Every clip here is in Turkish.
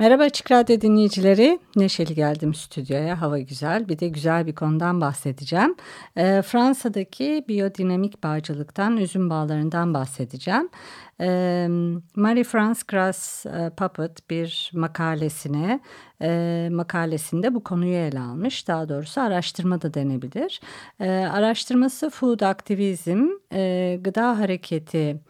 Merhaba Açık Radyo dinleyicileri. Neşeli geldim stüdyoya. Hava güzel. Bir de güzel bir konudan bahsedeceğim. E, Fransa'daki biyodinamik bağcılıktan, üzüm bağlarından bahsedeceğim. E, Marie-France Grass e, Puppet bir makalesine, e, makalesinde bu konuyu ele almış. Daha doğrusu araştırma da denebilir. E, araştırması Food Aktivizm, e, Gıda Hareketi,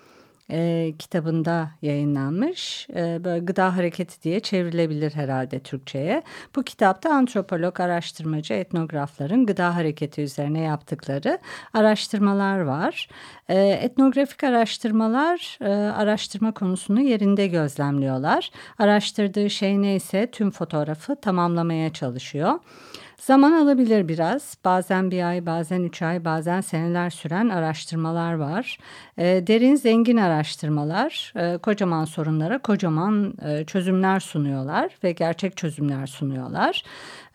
e, kitabında yayınlanmış. E, böyle gıda hareketi diye çevrilebilir herhalde Türkçe'ye. Bu kitapta antropolog, araştırmacı, etnografların gıda hareketi üzerine yaptıkları araştırmalar var. E, etnografik araştırmalar e, araştırma konusunu yerinde gözlemliyorlar. Araştırdığı şey neyse tüm fotoğrafı tamamlamaya çalışıyor. Zaman alabilir biraz. Bazen bir ay, bazen üç ay, bazen seneler süren araştırmalar var. E, derin, zengin araştırmalar e, kocaman sorunlara kocaman e, çözümler sunuyorlar ve gerçek çözümler sunuyorlar.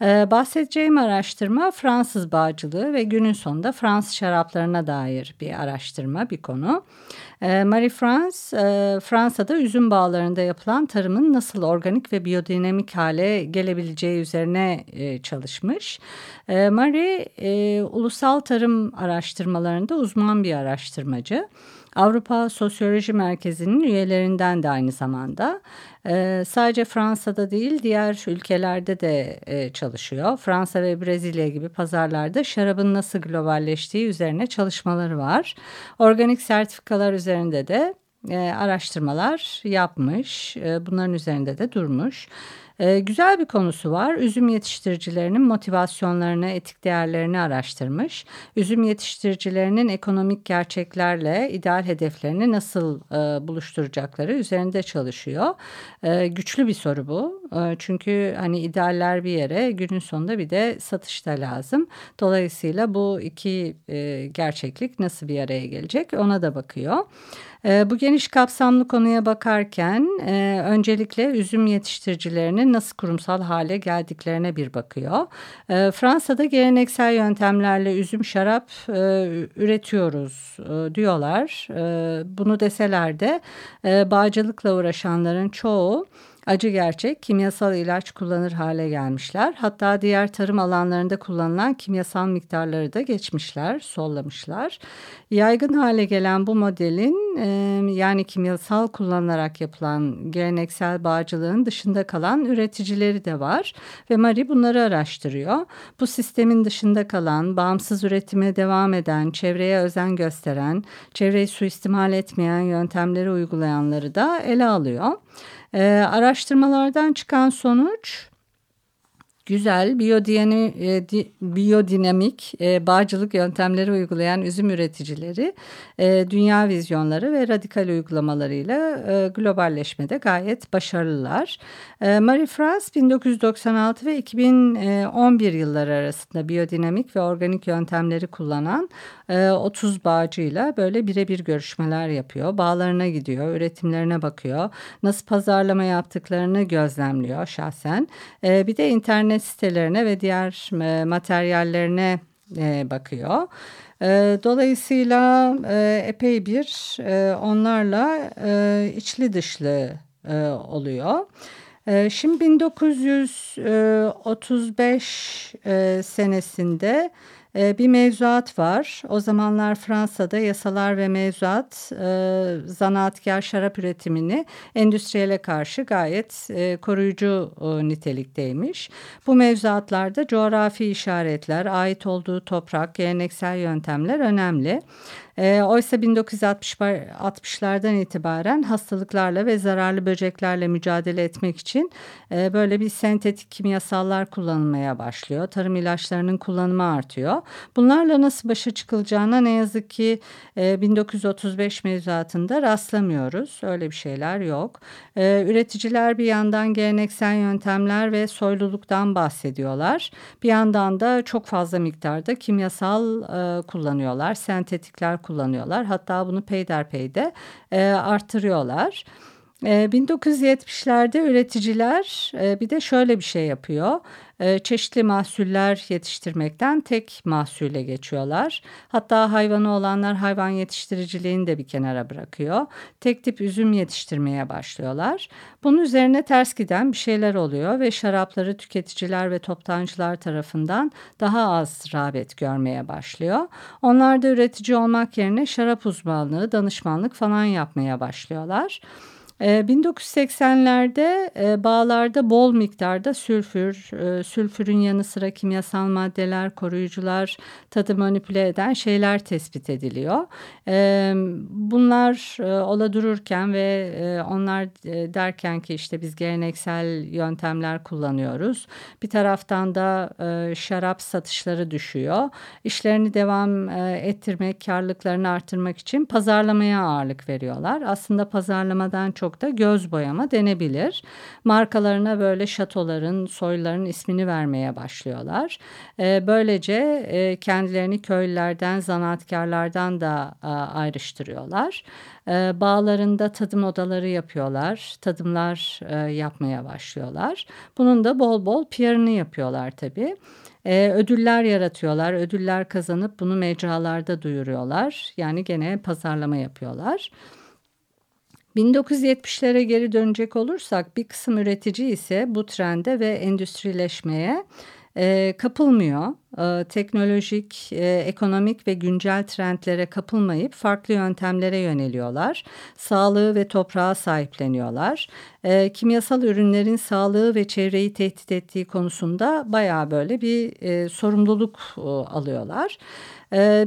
E, bahsedeceğim araştırma Fransız bağcılığı ve günün sonunda Fransız şaraplarına dair bir araştırma, bir konu. E, Marie France, e, Fransa'da üzüm bağlarında yapılan tarımın nasıl organik ve biyodinamik hale gelebileceği üzerine e, çalışmış. E, Marie, e, ulusal tarım araştırmalarında uzman bir araştırmacı. Avrupa Sosyoloji Merkezi'nin üyelerinden de aynı zamanda. E, sadece Fransa'da değil diğer ülkelerde de e, çalışıyor. Fransa ve Brezilya gibi pazarlarda şarabın nasıl globalleştiği üzerine çalışmaları var. Organik sertifikalar üzerinde de e, araştırmalar yapmış. E, bunların üzerinde de durmuş. E, güzel bir konusu var. Üzüm yetiştiricilerinin motivasyonlarını, etik değerlerini araştırmış. Üzüm yetiştiricilerinin ekonomik gerçeklerle ideal hedeflerini nasıl e, buluşturacakları üzerinde çalışıyor. E, güçlü bir soru bu. E, çünkü hani idealler bir yere, günün sonunda bir de satışta lazım. Dolayısıyla bu iki e, gerçeklik nasıl bir araya gelecek ona da bakıyor. Ee, bu geniş kapsamlı konuya bakarken e, öncelikle üzüm yetiştiricilerinin nasıl kurumsal hale geldiklerine bir bakıyor. Ee, Fransa'da geleneksel yöntemlerle üzüm şarap e, üretiyoruz e, diyorlar. Ee, bunu deseler de bağcılıkla uğraşanların çoğu acı gerçek kimyasal ilaç kullanır hale gelmişler. Hatta diğer tarım alanlarında kullanılan kimyasal miktarları da geçmişler, sollamışlar. Yaygın hale gelen bu modelin e, yani kimyasal kullanılarak yapılan geleneksel bağcılığın dışında kalan üreticileri de var ve Marie bunları araştırıyor. Bu sistemin dışında kalan, bağımsız üretime devam eden, çevreye özen gösteren, çevreyi suistimal etmeyen yöntemleri uygulayanları da ele alıyor. E, araştırmalardan çıkan sonuç güzel biyodiyani, e, di, biyodinamik e, bağcılık yöntemleri uygulayan üzüm üreticileri e, dünya vizyonları ve radikal uygulamalarıyla e, globalleşmede gayet başarılılar. E, Marie France 1996 ve 2011 yılları arasında biyodinamik ve organik yöntemleri kullanan e, 30 bağcıyla böyle birebir görüşmeler yapıyor. Bağlarına gidiyor, üretimlerine bakıyor, nasıl pazarlama yaptıklarını gözlemliyor şahsen. E, bir de internet sitelerine ve diğer e, materyallerine e, bakıyor. E, dolayısıyla e, epey bir onlarla içli dışlı oluyor. Şimdi 1935 e, senesinde ee, bir mevzuat var. O zamanlar Fransa'da yasalar ve mevzuat e, zanaatkar şarap üretimini endüstriyele karşı gayet e, koruyucu e, nitelikteymiş. Bu mevzuatlarda coğrafi işaretler, ait olduğu toprak, geleneksel yöntemler önemli. E, oysa 1960'lardan itibaren hastalıklarla ve zararlı böceklerle mücadele etmek için e, böyle bir sentetik kimyasallar kullanılmaya başlıyor. Tarım ilaçlarının kullanımı artıyor. Bunlarla nasıl başa çıkılacağına ne yazık ki 1935 mevzuatında rastlamıyoruz. Öyle bir şeyler yok. Üreticiler bir yandan geleneksel yöntemler ve soyluluktan bahsediyorlar. Bir yandan da çok fazla miktarda kimyasal kullanıyorlar, sentetikler kullanıyorlar. Hatta bunu peyderpeyde artırıyorlar. 1970'lerde ee, üreticiler e, bir de şöyle bir şey yapıyor. Ee, çeşitli mahsuller yetiştirmekten tek mahsule geçiyorlar. Hatta hayvanı olanlar hayvan yetiştiriciliğini de bir kenara bırakıyor. Tek tip üzüm yetiştirmeye başlıyorlar. Bunun üzerine ters giden bir şeyler oluyor ve şarapları tüketiciler ve toptancılar tarafından daha az rağbet görmeye başlıyor. Onlar da üretici olmak yerine şarap uzmanlığı, danışmanlık falan yapmaya başlıyorlar. 1980'lerde ee, e, bağlarda bol miktarda sülfür, e, sülfürün yanı sıra kimyasal maddeler, koruyucular, tadı manipüle eden şeyler tespit ediliyor. Ee, bunlar e, ola dururken ve onlar derken ki işte biz geleneksel yöntemler kullanıyoruz. Bir taraftan da şarap satışları düşüyor. İşlerini devam ettirmek, karlılıklarını artırmak için pazarlamaya ağırlık veriyorlar. Aslında pazarlamadan çok çok da göz boyama denebilir. Markalarına böyle şatoların, soyların ismini vermeye başlıyorlar. E, böylece e, kendilerini köylülerden, zanaatkarlardan da e, ayrıştırıyorlar. E, bağlarında tadım odaları yapıyorlar, tadımlar e, yapmaya başlıyorlar. Bunun da bol bol PR'ını yapıyorlar tabii. Ee, ödüller yaratıyorlar, ödüller kazanıp bunu mecralarda duyuruyorlar. Yani gene pazarlama yapıyorlar. 1970'lere geri dönecek olursak bir kısım üretici ise bu trende ve endüstrileşmeye e, kapılmıyor. E, teknolojik, e, ekonomik ve güncel trendlere kapılmayıp farklı yöntemlere yöneliyorlar. Sağlığı ve toprağa sahipleniyorlar. E, kimyasal ürünlerin sağlığı ve çevreyi tehdit ettiği konusunda bayağı böyle bir sorumluluk alıyorlar.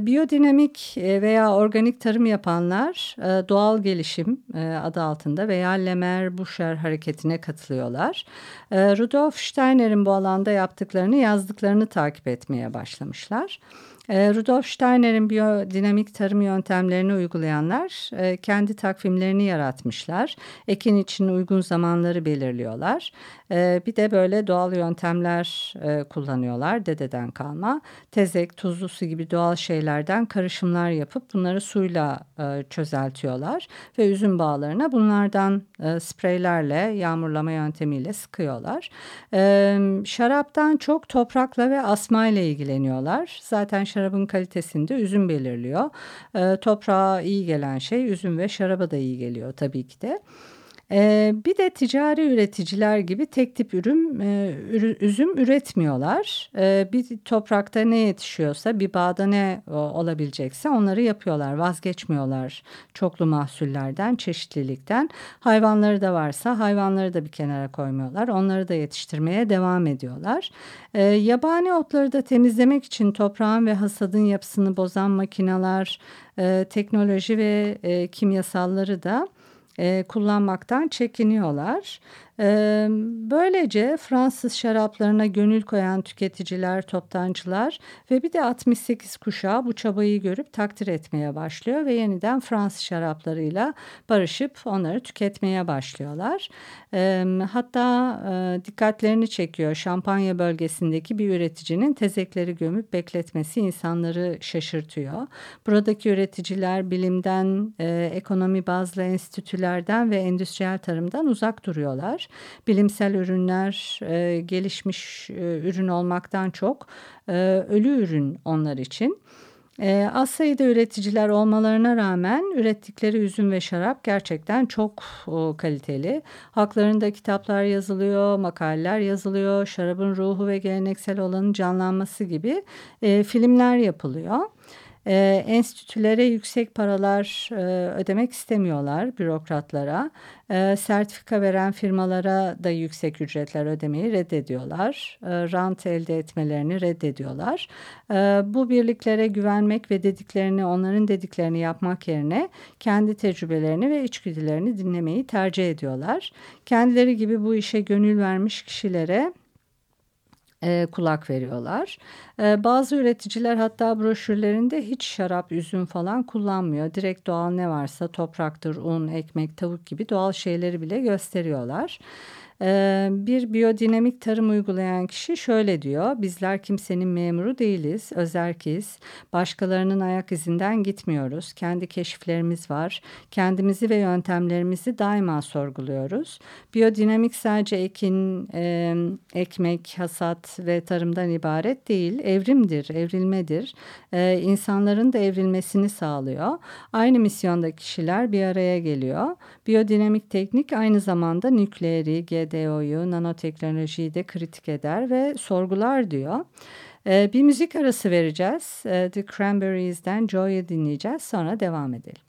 Biyodinamik veya organik tarım yapanlar doğal gelişim adı altında veya Lemer-Busher hareketine katılıyorlar. Rudolf Steiner'in bu alanda yaptıklarını yazdıklarını takip etmeye başlamışlar. E, Rudolf Steiner'in biyodinamik tarım yöntemlerini uygulayanlar e, kendi takvimlerini yaratmışlar. Ekin için uygun zamanları belirliyorlar. E, bir de böyle doğal yöntemler e, kullanıyorlar dededen kalma. Tezek, tuzlu su gibi doğal şeylerden karışımlar yapıp bunları suyla e, çözeltiyorlar. Ve üzüm bağlarına bunlardan e, spreylerle, yağmurlama yöntemiyle sıkıyorlar. E, şaraptan çok toprakla ve asma ile ilgileniyorlar. Zaten şarabın kalitesini de üzüm belirliyor. E, toprağa iyi gelen şey üzüm ve şaraba da iyi geliyor tabii ki de. Bir de ticari üreticiler gibi tek tip ürün üzüm üretmiyorlar. Bir toprakta ne yetişiyorsa bir bağda ne olabilecekse onları yapıyorlar. Vazgeçmiyorlar çoklu mahsullerden, çeşitlilikten. Hayvanları da varsa hayvanları da bir kenara koymuyorlar. Onları da yetiştirmeye devam ediyorlar. Yabani otları da temizlemek için toprağın ve hasadın yapısını bozan makineler, teknoloji ve kimyasalları da kullanmaktan çekiniyorlar. Böylece Fransız şaraplarına gönül koyan tüketiciler, toptancılar ve bir de 68 kuşağı bu çabayı görüp takdir etmeye başlıyor ve yeniden Fransız şaraplarıyla barışıp onları tüketmeye başlıyorlar. Hatta dikkatlerini çekiyor Şampanya bölgesindeki bir üreticinin tezekleri gömüp bekletmesi insanları şaşırtıyor. Buradaki üreticiler bilimden, ekonomi bazlı enstitülerden ve endüstriyel tarımdan uzak duruyorlar bilimsel ürünler e, gelişmiş e, ürün olmaktan çok e, ölü ürün onlar için. E, az sayıda üreticiler olmalarına rağmen ürettikleri üzüm ve şarap gerçekten çok o, kaliteli. Haklarında kitaplar yazılıyor, makaleler yazılıyor, şarabın ruhu ve geleneksel olanın canlanması gibi e, filmler yapılıyor e, enstitülere yüksek paralar e, ödemek istemiyorlar bürokratlara. E, sertifika veren firmalara da yüksek ücretler ödemeyi reddediyorlar. E, rant elde etmelerini reddediyorlar. E, bu birliklere güvenmek ve dediklerini onların dediklerini yapmak yerine kendi tecrübelerini ve içgüdülerini dinlemeyi tercih ediyorlar. Kendileri gibi bu işe gönül vermiş kişilere e, kulak veriyorlar. E, bazı üreticiler hatta broşürlerinde hiç şarap, üzüm falan kullanmıyor. Direkt doğal ne varsa topraktır, un, ekmek, tavuk gibi doğal şeyleri bile gösteriyorlar. Bir biyodinamik tarım uygulayan kişi şöyle diyor. Bizler kimsenin memuru değiliz, özerkiz. Başkalarının ayak izinden gitmiyoruz. Kendi keşiflerimiz var. Kendimizi ve yöntemlerimizi daima sorguluyoruz. Biyodinamik sadece ekin, ekmek, hasat ve tarımdan ibaret değil. Evrimdir, evrilmedir. İnsanların da evrilmesini sağlıyor. Aynı misyonda kişiler bir araya geliyor. Biyodinamik teknik aynı zamanda nükleeri, GDO'yu, nanoteknolojiyi de kritik eder ve sorgular diyor. Ee, bir müzik arası vereceğiz. Ee, The Cranberries'den Joy'u dinleyeceğiz. Sonra devam edelim.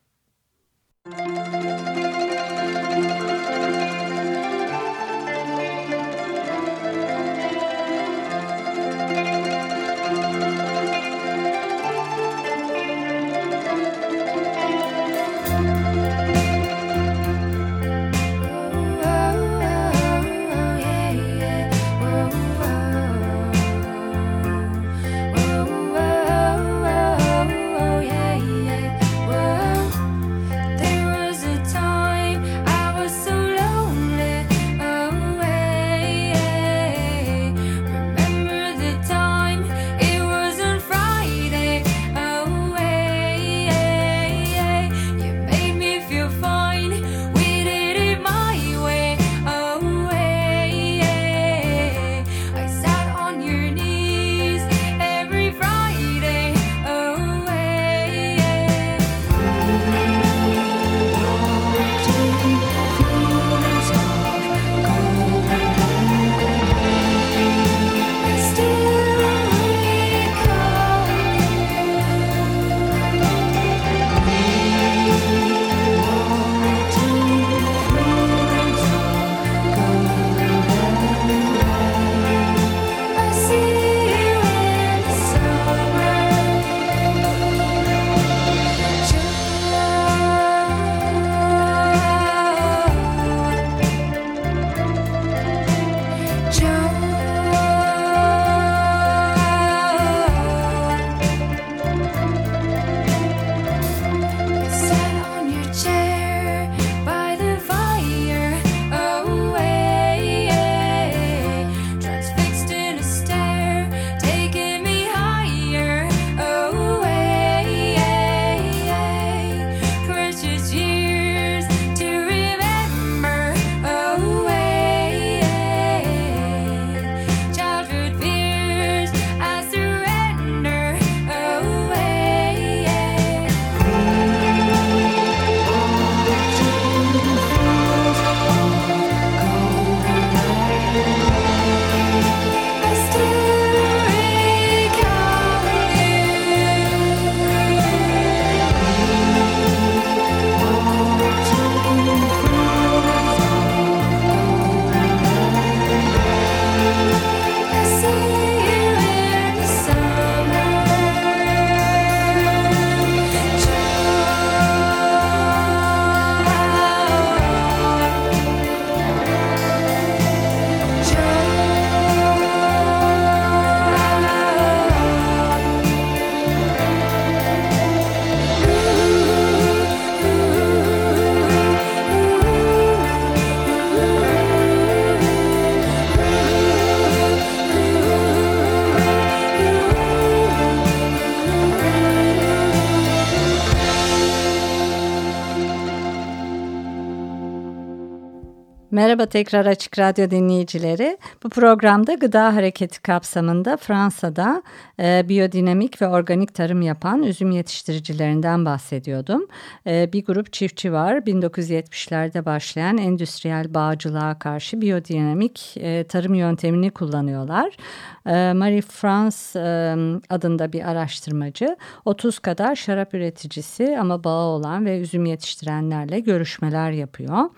Merhaba tekrar Açık Radyo dinleyicileri. Bu programda gıda hareketi kapsamında Fransa'da e, biyodinamik ve organik tarım yapan üzüm yetiştiricilerinden bahsediyordum. E, bir grup çiftçi var. 1970'lerde başlayan endüstriyel bağcılığa karşı biyodinamik e, tarım yöntemini kullanıyorlar. E, Marie France e, adında bir araştırmacı 30 kadar şarap üreticisi ama bağı olan ve üzüm yetiştirenlerle görüşmeler yapıyor.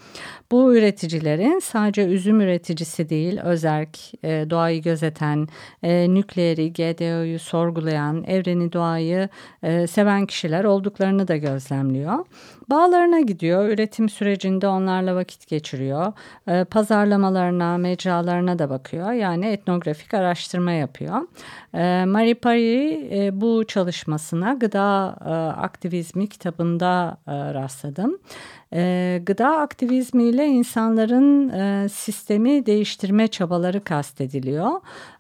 Bu üreticiler kişilerin sadece üzüm üreticisi değil, özerk, e, doğayı gözeten, e, nükleeri, GDO'yu sorgulayan, evreni, doğayı e, seven kişiler olduklarını da gözlemliyor. Bağlarına gidiyor, üretim sürecinde onlarla vakit geçiriyor, e, pazarlamalarına, mecralarına da bakıyor. Yani etnografik araştırma yapıyor. E, Marie Pari e, bu çalışmasına gıda e, aktivizmi kitabında e, rastladım. E, gıda aktivizmiyle insanların e, sistemi değiştirme çabaları kastediliyor.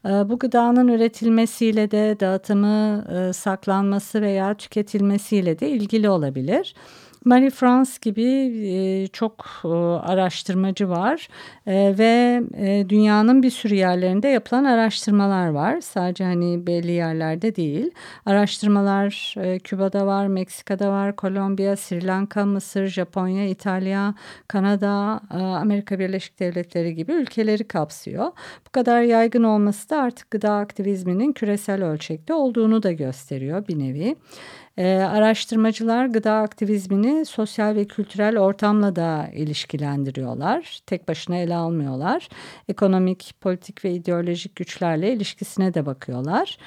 E, bu gıdanın üretilmesiyle de dağıtımı, e, saklanması veya tüketilmesiyle de ilgili olabilir. Marie France gibi e, çok e, araştırmacı var e, ve dünyanın bir sürü yerlerinde yapılan araştırmalar var. Sadece hani belli yerlerde değil. Araştırmalar Küba'da var, Meksika'da var, Kolombiya, Sri Lanka, Mısır, Japonya, İtalya, Kanada, Amerika Birleşik Devletleri gibi ülkeleri kapsıyor. Bu kadar yaygın olması da artık gıda aktivizminin küresel ölçekte olduğunu da gösteriyor bir nevi. E, araştırmacılar gıda aktivizmini sosyal ve kültürel ortamla da ilişkilendiriyorlar. Tek başına ele almıyorlar. Ekonomik, politik ve ideolojik güçlerle ilişkisine de bakıyorlar.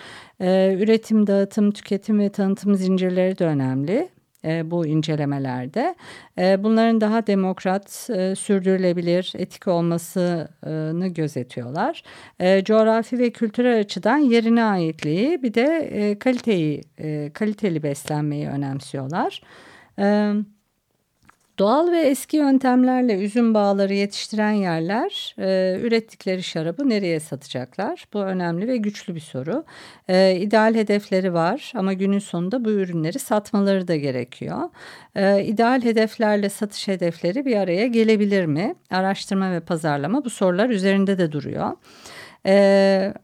E, üretim, dağıtım, tüketim ve tanıtım zincirleri de önemli e, bu incelemelerde. E, bunların daha demokrat, e, sürdürülebilir, etik olmasını gözetiyorlar. E, coğrafi ve kültürel açıdan yerine aitliği bir de kaliteyi, kaliteli beslenmeyi önemsiyorlar. Evet. Doğal ve eski yöntemlerle üzüm bağları yetiştiren yerler e, ürettikleri şarabı nereye satacaklar? Bu önemli ve güçlü bir soru. E, ideal hedefleri var ama günün sonunda bu ürünleri satmaları da gerekiyor. E, ideal hedeflerle satış hedefleri bir araya gelebilir mi? Araştırma ve pazarlama bu sorular üzerinde de duruyor. E,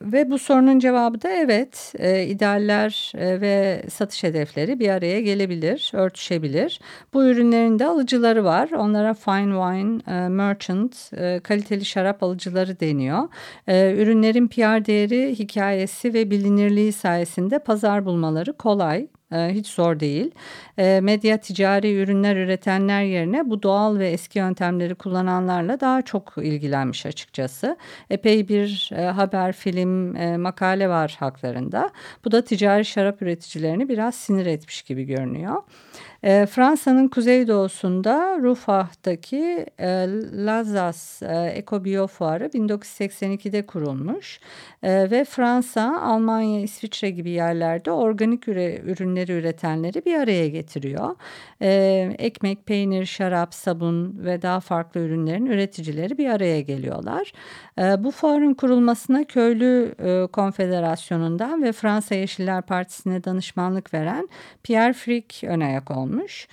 ve bu sorunun cevabı da evet. E, idealler e, ve satış hedefleri bir araya gelebilir, örtüşebilir. Bu ürünlerin de alıcıları var. Onlara fine wine e, merchant, e, kaliteli şarap alıcıları deniyor. E, ürünlerin PR değeri, hikayesi ve bilinirliği sayesinde pazar bulmaları kolay. Ee, hiç zor değil. Ee, medya ticari ürünler üretenler yerine bu doğal ve eski yöntemleri kullananlarla daha çok ilgilenmiş açıkçası. Epey bir e, haber, film, e, makale var haklarında. Bu da ticari şarap üreticilerini biraz sinir etmiş gibi görünüyor. E, Fransa'nın kuzeydoğusunda Rufah'taki e, Lazas e, Ekobiyo Fuarı 1982'de kurulmuş e, ve Fransa, Almanya, İsviçre gibi yerlerde organik üre, ürünleri üretenleri bir araya getiriyor. E, ekmek, peynir, şarap, sabun ve daha farklı ürünlerin üreticileri bir araya geliyorlar. E, bu fuarın kurulmasına Köylü e, Konfederasyonu'ndan ve Fransa Yeşiller Partisi'ne danışmanlık veren Pierre Frick ön ayak olmuş olmuş.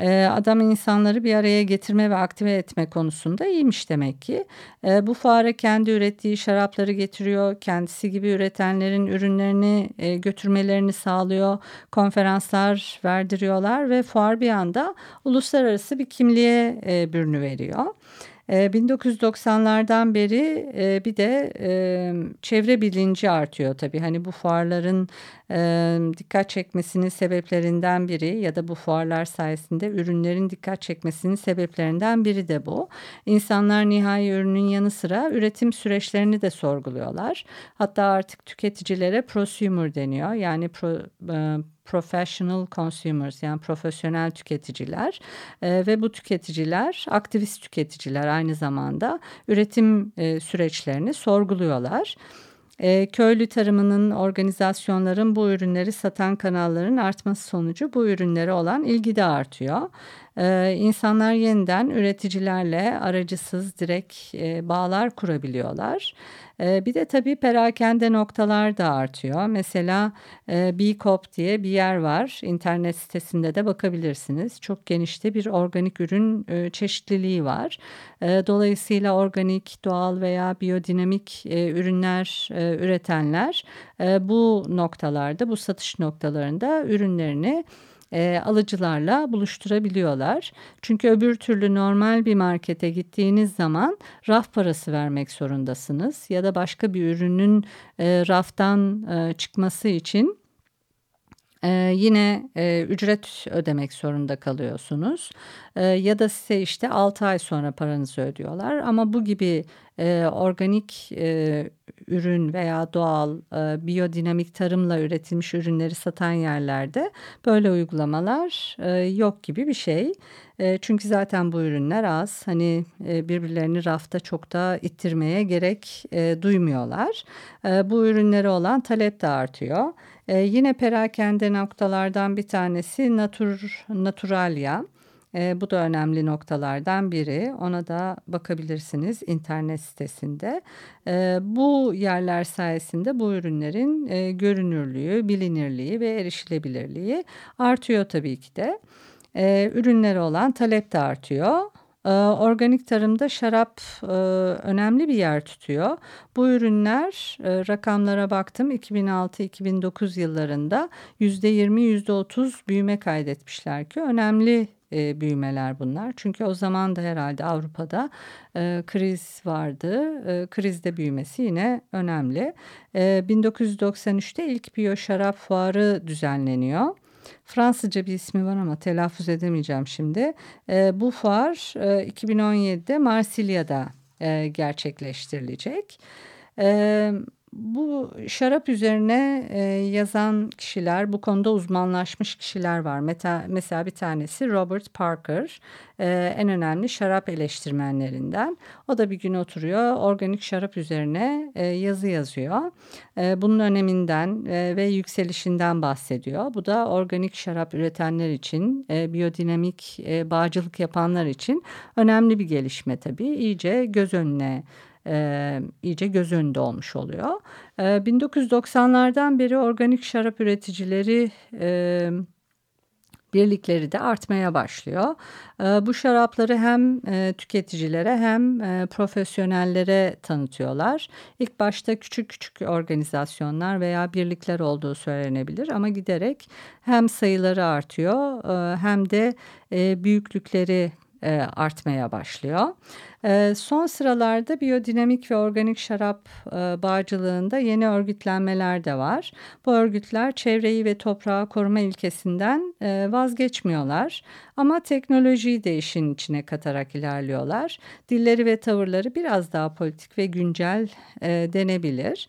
Ee, adam insanları bir araya getirme ve aktive etme konusunda iyiymiş demek ki. Ee, bu fuara kendi ürettiği şarapları getiriyor. Kendisi gibi üretenlerin ürünlerini e, götürmelerini sağlıyor. Konferanslar verdiriyorlar ve fuar bir anda uluslararası bir kimliğe e, bürünü veriyor. 1990'lardan ee, beri e, bir de e, çevre bilinci artıyor tabii. Hani bu fuarların e, dikkat çekmesinin sebeplerinden biri ya da bu fuarlar sayesinde ürünlerin dikkat çekmesinin sebeplerinden biri de bu. İnsanlar nihai ürünün yanı sıra üretim süreçlerini de sorguluyorlar. Hatta artık tüketicilere prosumer deniyor. Yani pro, professional consumers yani profesyonel tüketiciler e, ve bu tüketiciler aktivist tüketiciler aynı zamanda üretim e, süreçlerini sorguluyorlar. E, köylü tarımının, organizasyonların bu ürünleri satan kanalların artması sonucu bu ürünlere olan ilgi de artıyor. E, insanlar yeniden üreticilerle aracısız direkt e, bağlar kurabiliyorlar. E, bir de tabii perakende noktalar da artıyor. Mesela e, B-Cop diye bir yer var. İnternet sitesinde de bakabilirsiniz. Çok genişte bir organik ürün e, çeşitliliği var. E, dolayısıyla organik, doğal veya biyodinamik e, ürünler e, üretenler e, bu noktalarda, bu satış noktalarında ürünlerini e, alıcılarla buluşturabiliyorlar. Çünkü öbür türlü normal bir markete gittiğiniz zaman raf parası vermek zorundasınız ya da başka bir ürünün e, raftan e, çıkması için Ee, yine e, ücret ödemek zorunda kalıyorsunuz. Ee, ya da size işte 6 ay sonra paranızı ödüyorlar. Ama bu gibi e, organik e, ürün veya doğal e, biyodinamik tarımla üretilmiş ürünleri satan yerlerde böyle uygulamalar e, yok gibi bir şey. E, çünkü zaten bu ürünler az. Hani e, birbirlerini rafta çok da ittirmeye gerek e, duymuyorlar. E, bu ürünlere olan talep de artıyor. E, yine perakende noktalardan bir tanesi Natur, Naturalia. E, bu da önemli noktalardan biri. Ona da bakabilirsiniz internet sitesinde. E, bu yerler sayesinde bu ürünlerin e, görünürlüğü, bilinirliği ve erişilebilirliği artıyor tabii ki de. E, ürünlere olan talep de artıyor. Ee, organik tarımda şarap e, önemli bir yer tutuyor. Bu ürünler e, rakamlara baktım 2006-2009 yıllarında %20 %30 büyüme kaydetmişler ki önemli e, büyümeler bunlar. Çünkü o zaman da herhalde Avrupa'da kriz vardı. krizde büyümesi yine önemli. 1993'te ilk biyo şarap fuarı düzenleniyor. Fransızca bir ismi var ama telaffuz edemeyeceğim şimdi. E, bu fuar e, 2017'de Marsilya'da e, gerçekleştirilecek. E, bu şarap üzerine e, yazan kişiler, bu konuda uzmanlaşmış kişiler var. Meta, mesela bir tanesi Robert Parker, e, en önemli şarap eleştirmenlerinden. O da bir gün oturuyor, organik şarap üzerine e, yazı yazıyor. E, bunun öneminden e, ve yükselişinden bahsediyor. Bu da organik şarap üretenler için, e, biyodinamik e, bağcılık yapanlar için önemli bir gelişme tabii. İyice göz önüne e, iyice göz önünde olmuş oluyor. E, 1990'lardan beri organik şarap üreticileri e, birlikleri de artmaya başlıyor. Bu şarapları hem tüketicilere hem profesyonellere tanıtıyorlar. İlk başta küçük küçük organizasyonlar veya birlikler olduğu söylenebilir ama giderek hem sayıları artıyor hem de büyüklükleri e, artmaya başlıyor. E, son sıralarda biyodinamik ve organik şarap e, bağcılığında yeni örgütlenmeler de var. Bu örgütler çevreyi ve toprağı koruma ilkesinden e, vazgeçmiyorlar. Ama teknolojiyi de işin içine katarak ilerliyorlar. Dilleri ve tavırları biraz daha politik ve güncel e, denebilir.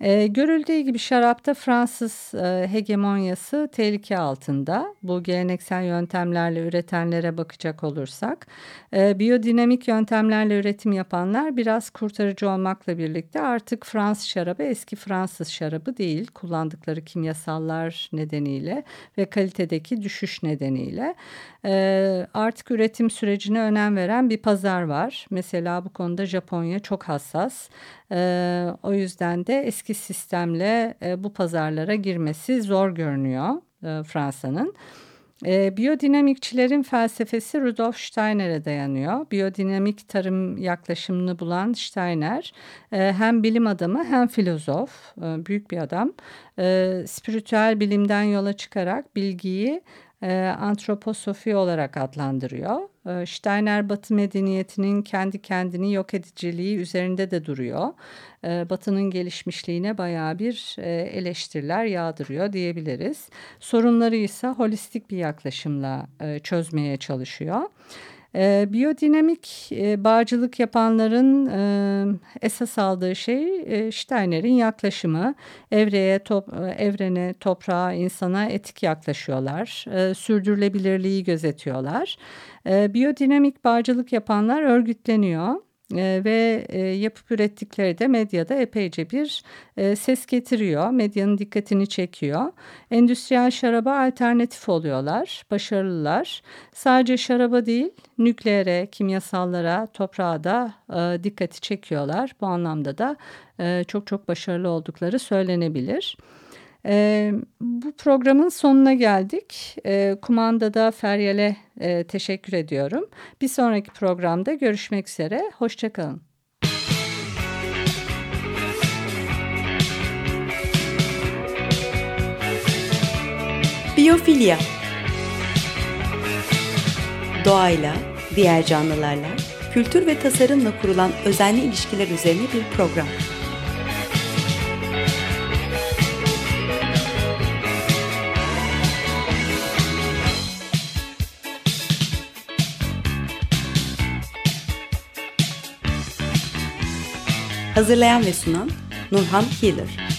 E, görüldüğü gibi şarapta Fransız e, hegemonyası tehlike altında. Bu geleneksel yöntemlerle üretenlere bakacak olursak. E, biyodinamik yöntemlerle üretim yapanlar biraz kurtarıcı olmakla birlikte artık Fransız şarabı eski Fransız şarabı değil. Kullandıkları kimyasallar nedeniyle ve kalitedeki düşüş nedeniyle. E, artık üretim sürecine önem veren bir pazar var. Mesela bu konuda Japonya çok hassas. E, o yüzden de eski sistemle e, bu pazarlara girmesi zor görünüyor e, Fransa'nın. E, biyodinamikçilerin felsefesi Rudolf Steiner'e dayanıyor. Biyodinamik tarım yaklaşımını bulan Steiner e, hem bilim adamı hem filozof, e, büyük bir adam. E, spiritüel bilimden yola çıkarak bilgiyi e, antroposofi olarak adlandırıyor. E, Steiner Batı medeniyetinin kendi kendini yok ediciliği üzerinde de duruyor. E, Batı'nın gelişmişliğine baya bir e, eleştiriler yağdırıyor diyebiliriz. Sorunları ise holistik bir yaklaşımla e, çözmeye çalışıyor. E, biyodinamik e, bağcılık yapanların e, esas aldığı şey e, Steiner'in yaklaşımı. Evreye, top, e, evrene, toprağa, insana etik yaklaşıyorlar. E, sürdürülebilirliği gözetiyorlar. E, biyodinamik bağcılık yapanlar örgütleniyor ve e, yapıp ürettikleri de medyada epeyce bir e, ses getiriyor. Medyanın dikkatini çekiyor. Endüstriyel şaraba alternatif oluyorlar, başarılılar. Sadece şaraba değil, nükleere, kimyasallara, toprağa da e, dikkati çekiyorlar. Bu anlamda da çok çok başarılı oldukları söylenebilir. E, bu programın sonuna geldik. E, kumandada Feryal'e e, teşekkür ediyorum. Bir sonraki programda görüşmek üzere. Hoşçakalın. Biyofilya Doğayla, diğer canlılarla, kültür ve tasarımla kurulan özenli ilişkiler üzerine bir program. Hazırlayan ve sunan Nurhan Healer.